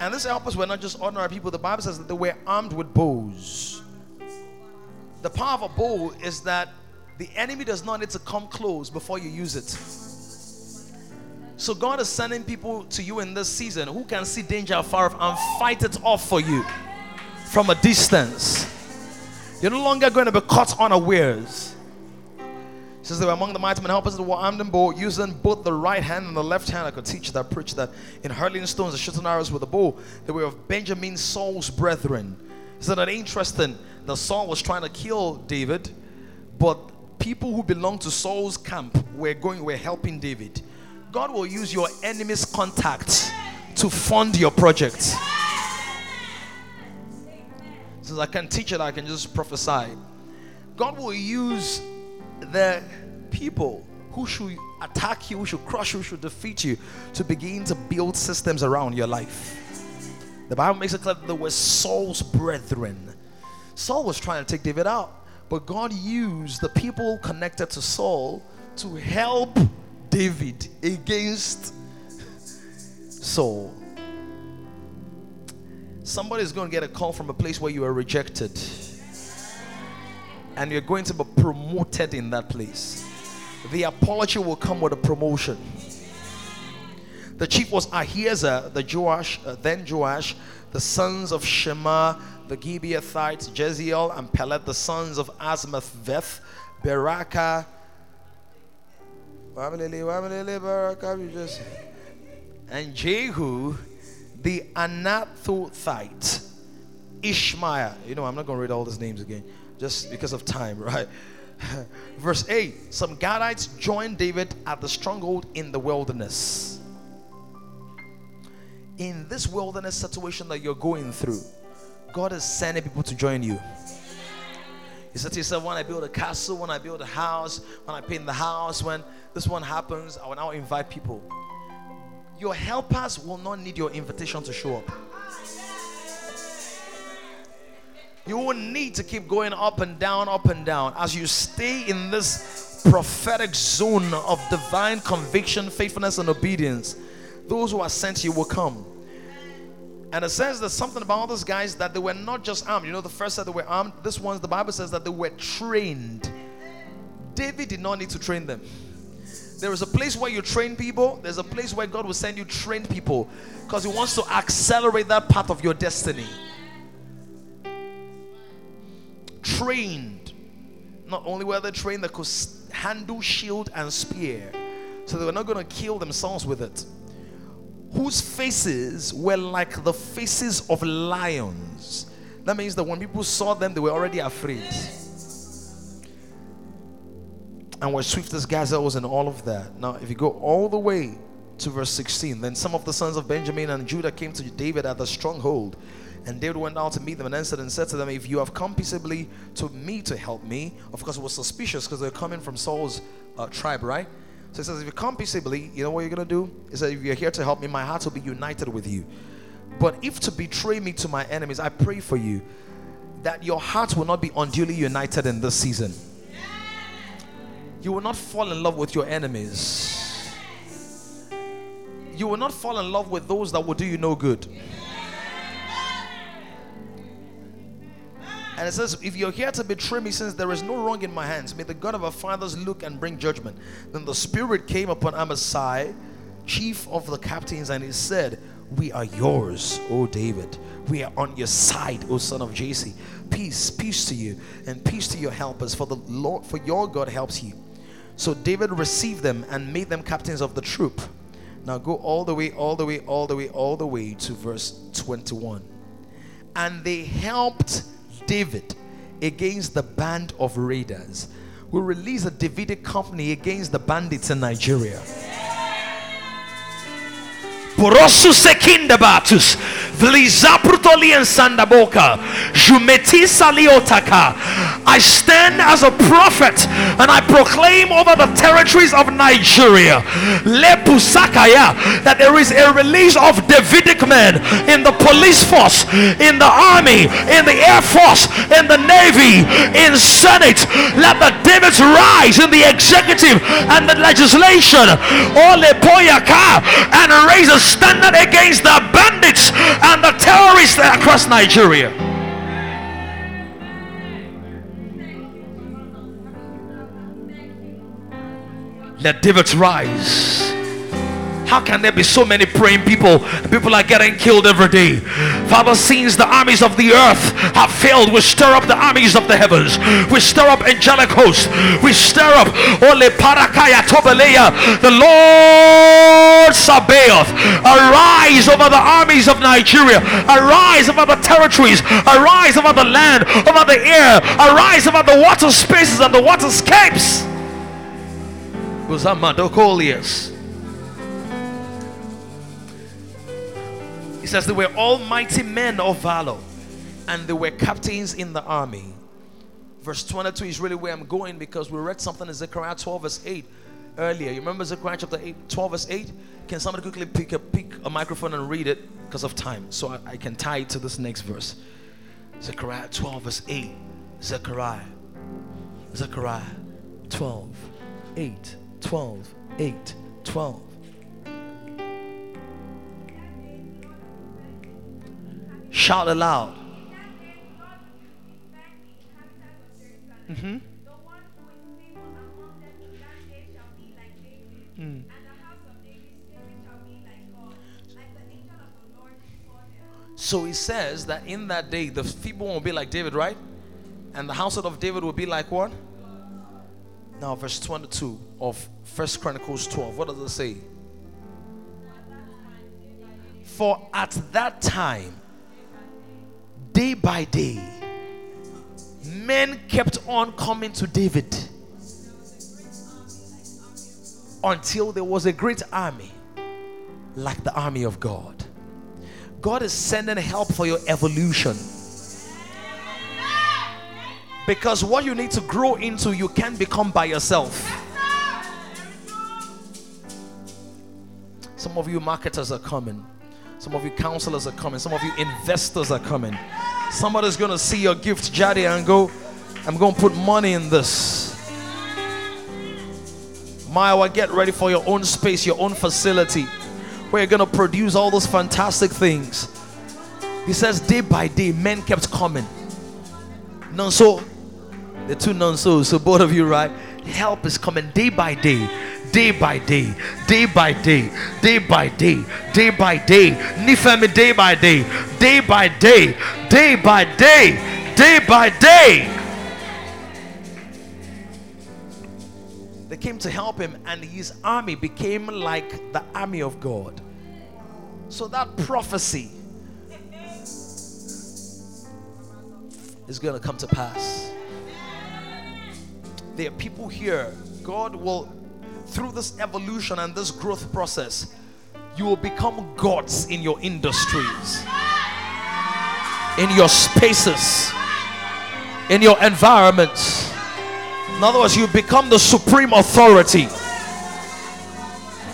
And these helpers were not just ordinary people. The Bible says that they were armed with bows. The power of a bow is that the enemy does not need to come close before you use it. So God is sending people to you in this season who can see danger afar off and fight it off for you from a distance. You're no longer going to be caught unawares. Says they were among the mighty men helpers that were armed and bow, using both the right hand and the left hand. I could teach that, preach that. In hurling stones and shooting arrows with a bow, they were of Benjamin Saul's brethren. Isn't that interesting? The Saul was trying to kill David, but people who belonged to Saul's camp were going, were helping David. God will use your enemy's contacts to fund your project. Since I can teach it, I can just prophesy. God will use the people who should attack you, who should crush you, who should defeat you, to begin to build systems around your life. The Bible makes it clear that there were Saul's brethren. Saul was trying to take David out, but God used the people connected to Saul to help David against Saul. Somebody is going to get a call from a place where you were rejected and you're going to be promoted in that place. The apology will come with a promotion. The chief was Ahiezer, the Joash, uh, then Joash, the sons of Shema, the Gibeathites, Jeziel, and Pelet, the sons of Asmathveth, Beraka. And Jehu, the Anathothite, Ishmael. You know, I'm not going to read all these names again just because of time, right? Verse 8 Some Gadites joined David at the stronghold in the wilderness. In this wilderness situation that you're going through, God is sending people to join you. He said to yourself, when I build a castle, when I build a house, when I paint the house, when this one happens, I will now invite people. Your helpers will not need your invitation to show up. You won't need to keep going up and down, up and down. As you stay in this prophetic zone of divine conviction, faithfulness, and obedience, those who are sent you will come. And it says there's something about all those guys that they were not just armed. You know, the first said they were armed. This one's the Bible says that they were trained. David did not need to train them. There is a place where you train people, there's a place where God will send you trained people because He wants to accelerate that part of your destiny. Trained. Not only were they trained, they could handle shield and spear. So they were not going to kill themselves with it. Whose faces were like the faces of lions. That means that when people saw them, they were already afraid. And were swift as gazelles and all of that. Now, if you go all the way to verse 16, then some of the sons of Benjamin and Judah came to David at the stronghold. And David went out to meet them and answered and said to them, If you have come peaceably to me to help me, of course, it was suspicious because they're coming from Saul's uh, tribe, right? So he says, If you come peaceably, you know what you're going to do? He said, If you're here to help me, my heart will be united with you. But if to betray me to my enemies, I pray for you that your heart will not be unduly united in this season. You will not fall in love with your enemies. You will not fall in love with those that will do you no good. And it says, If you're here to betray me, since there is no wrong in my hands, may the God of our fathers look and bring judgment. Then the Spirit came upon Amasai, chief of the captains, and he said, We are yours, O David. We are on your side, O son of Jesse. Peace, peace to you, and peace to your helpers, for the Lord, for your God helps you. So David received them and made them captains of the troop. Now go all the way, all the way, all the way, all the way to verse 21 and they helped David against the band of raiders. We released a Davidic company against the bandits in Nigeria. Porosu sekinda batus, vlizaprutolian sandaboka, jumeti saliotaka. I stand as a prophet and I proclaim over the territories of Nigeria, lepusakaya, that there is a release of Davidic men in the police force, in the army, in the air force, in the navy, in senate. Let the Davids rise in the executive and the legislation. Ole poyaka and raise a standard against the bandits and the terrorists across Nigeria. Let Davids rise. How can there be so many praying people? People are getting killed every day. Father, since the armies of the earth have failed, we stir up the armies of the heavens. We stir up angelic hosts. We stir up Ole Parakaya Tobeleya, the Lord Sabaoth. Arise over the armies of Nigeria. Arise over the territories. Arise over the land, over the air. Arise over the water spaces and the waterscapes. Uzamadokolias. He says they were almighty men of valor and they were captains in the army. Verse 22 is really where I'm going because we read something in Zechariah 12, verse 8 earlier. You remember Zechariah chapter 8, 12, verse 8? Can somebody quickly pick a, pick a microphone and read it because of time so I, I can tie it to this next verse? Zechariah 12, verse 8. Zechariah. Zechariah 12, 8, 12, 8, 12. Shout aloud. Mm-hmm. So he says that in that day, the people will be like David, right? And the household of David will be like what? Now, verse 22 of First Chronicles 12. What does it say? For at that time, day by day, men kept on coming to David until there was a great army like the army of God. God is sending help for your evolution. Because what you need to grow into, you can't become by yourself. Some of you marketers are coming. Some of you counselors are coming. Some of you investors are coming. Somebody's going to see your gift, Jadi, and go, I'm going to put money in this. Maya, get ready for your own space, your own facility, where you're going to produce all those fantastic things. He says, day by day, men kept coming. Nonso, the two Nonso, so both of you, right? help is coming day by day day by day, day by day, day by day, day by day. Nifemi day by day, day by day, day by day, day by day. They came to help him, and his army became like the army of God. So that prophecy is going to come to pass. There are people here, God will, through this evolution and this growth process, you will become gods in your industries, in your spaces, in your environments. In other words, you become the supreme authority,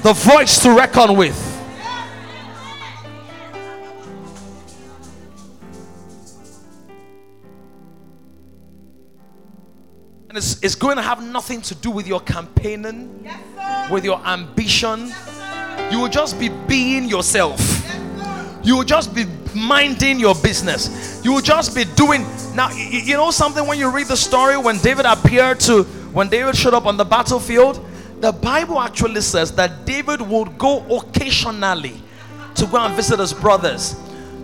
the voice to reckon with. And it's, it's going to have nothing to do with your campaigning, with your ambition. You will just be being yourself. You will just be minding your business. You will just be doing. Now, y- y- you know something when you read the story when David appeared to, when David showed up on the battlefield, the Bible actually says that David would go occasionally to go and visit his brothers.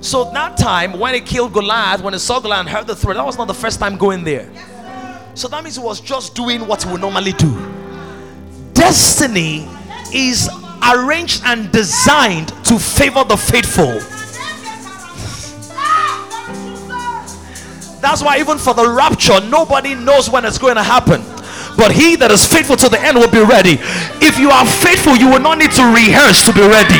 So that time when he killed Goliath, when he saw Goliath and heard the threat, that was not the first time going there. So that means he was just doing what he would normally do. Destiny is arranged and designed to favor the faithful. That's why, even for the rapture, nobody knows when it's going to happen. But he that is faithful to the end will be ready. If you are faithful, you will not need to rehearse to be ready.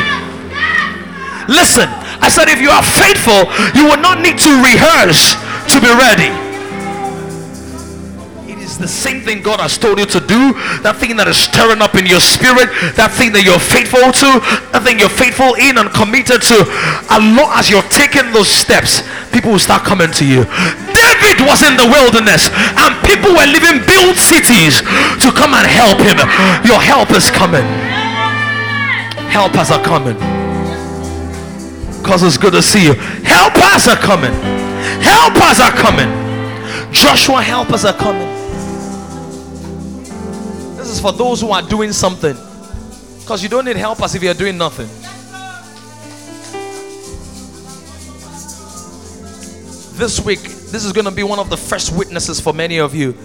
Listen, I said, if you are faithful, you will not need to rehearse to be ready. Is the same thing God has told you to do. That thing that is stirring up in your spirit, that thing that you're faithful to, that thing you're faithful in and committed to. As long as you're taking those steps, people will start coming to you. David was in the wilderness and people were living built cities to come and help him. Your help is coming. Helpers are coming. Because it's good to see you. Helpers are coming. Helpers are coming. Joshua, helpers are coming. Is for those who are doing something. Because you don't need help helpers if you're doing nothing. This week, this is going to be one of the first witnesses for many of you.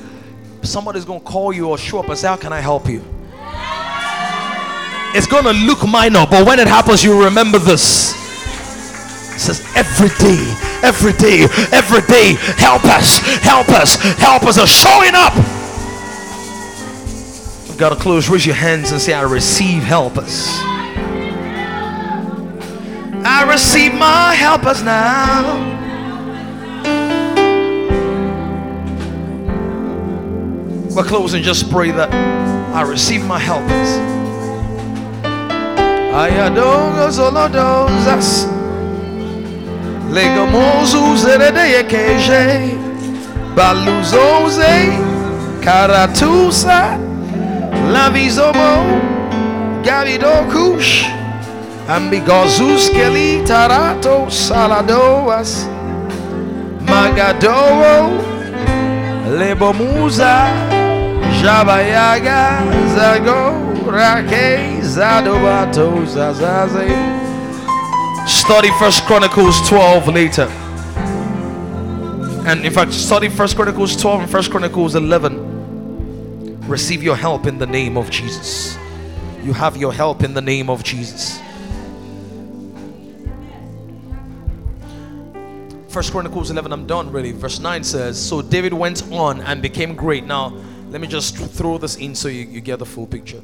Somebody's going to call you or show up and say, How can I help you? It's going to look minor, but when it happens, you remember this. It says every day, every day, every day, help us, help us, help us are showing up. You've got to close, raise your hands and say, I receive helpers. I receive my helpers now. We're closing, just pray that I receive my helpers. Ayadongos olodozas. Legamozu zerede yekeje. Baluzoze. Karatusa. Lavizomo. Gavidokush. Ambigozus keli tarato saladoas. Magadoro. Lebomuza. Jabayaga. Zago. Rake. Zadobato. Zazaze. Study First Chronicles 12 later. And in fact, study First Chronicles 12 and First Chronicles 11. Receive your help in the name of Jesus. You have your help in the name of Jesus. First Chronicles 11, I'm done really. Verse 9 says, So David went on and became great. Now, let me just throw this in so you, you get the full picture.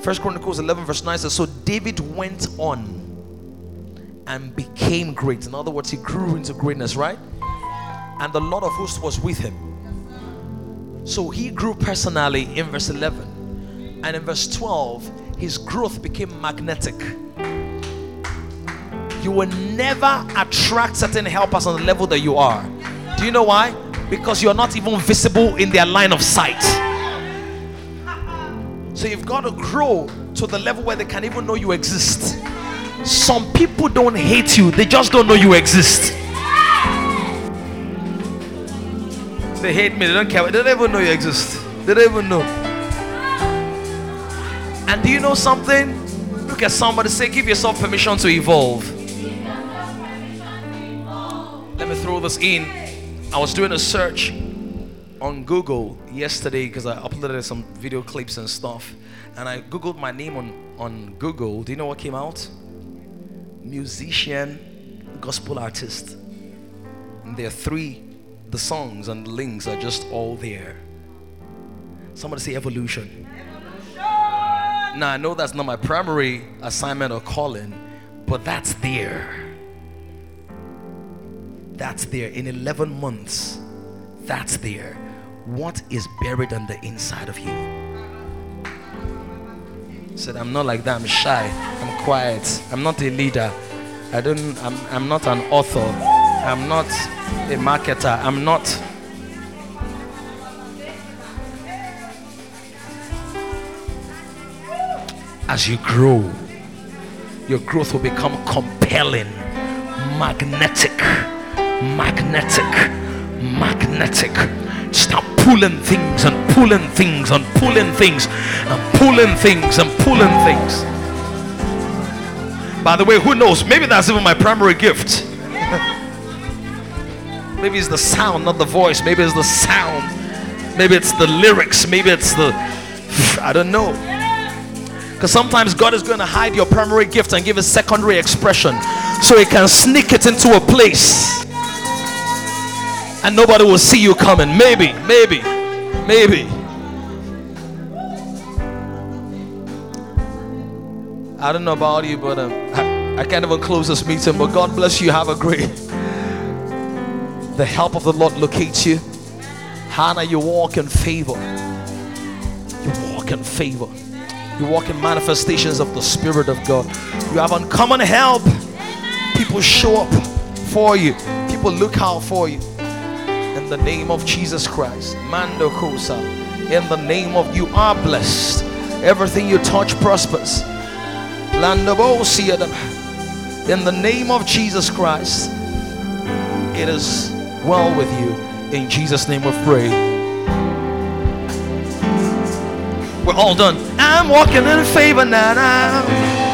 First Chronicles 11, verse 9 says, So David went on and became great. In other words, he grew into greatness, right? And the Lord of hosts was with him. So he grew personally in verse 11. And in verse 12, his growth became magnetic. You will never attract certain helpers on the level that you are. Do you know why? Because you're not even visible in their line of sight. So you've got to grow to the level where they can even know you exist. Some people don't hate you, they just don't know you exist. They hate me, they don't care, they don't even know you exist. They don't even know. And do you know something? Look at somebody say, give yourself permission to evolve. Let me throw this in. I was doing a search on Google yesterday because I uploaded some video clips and stuff, and I googled my name on on Google. Do you know what came out? Musician, gospel artist. And there are three. The songs and the links are just all there. Somebody say evolution. Now I know that's not my primary assignment or calling, but that's there. That's there in 11 months. That's there. What is buried on the inside of you? Said, I'm not like that. I'm shy. I'm quiet. I'm not a leader. I don't. I'm. I'm not an author. I'm not a marketer. I'm not. As you grow, your growth will become compelling, magnetic, magnetic, magnetic. Start pulling things and pulling things and pulling things and pulling things and pulling things. By the way, who knows? Maybe that's even my primary gift. Maybe it's the sound, not the voice. Maybe it's the sound. Maybe it's the lyrics. Maybe it's the. I don't know. Because sometimes God is going to hide your primary gift and give a secondary expression so He can sneak it into a place and nobody will see you coming. Maybe, maybe, maybe. I don't know about you, but um, I, I can't even close this meeting. But God bless you. Have a great. The help of the Lord locates you. Hannah, you walk in favor. You walk in favor. You walk in manifestations of the Spirit of God. You have uncommon help. People show up for you. People look out for you. In the name of Jesus Christ. Mando Kosa. In the name of you are blessed. Everything you touch prospers. In the name of Jesus Christ. It is well with you. In Jesus' name we pray. We're all done. I'm walking in favor now. now.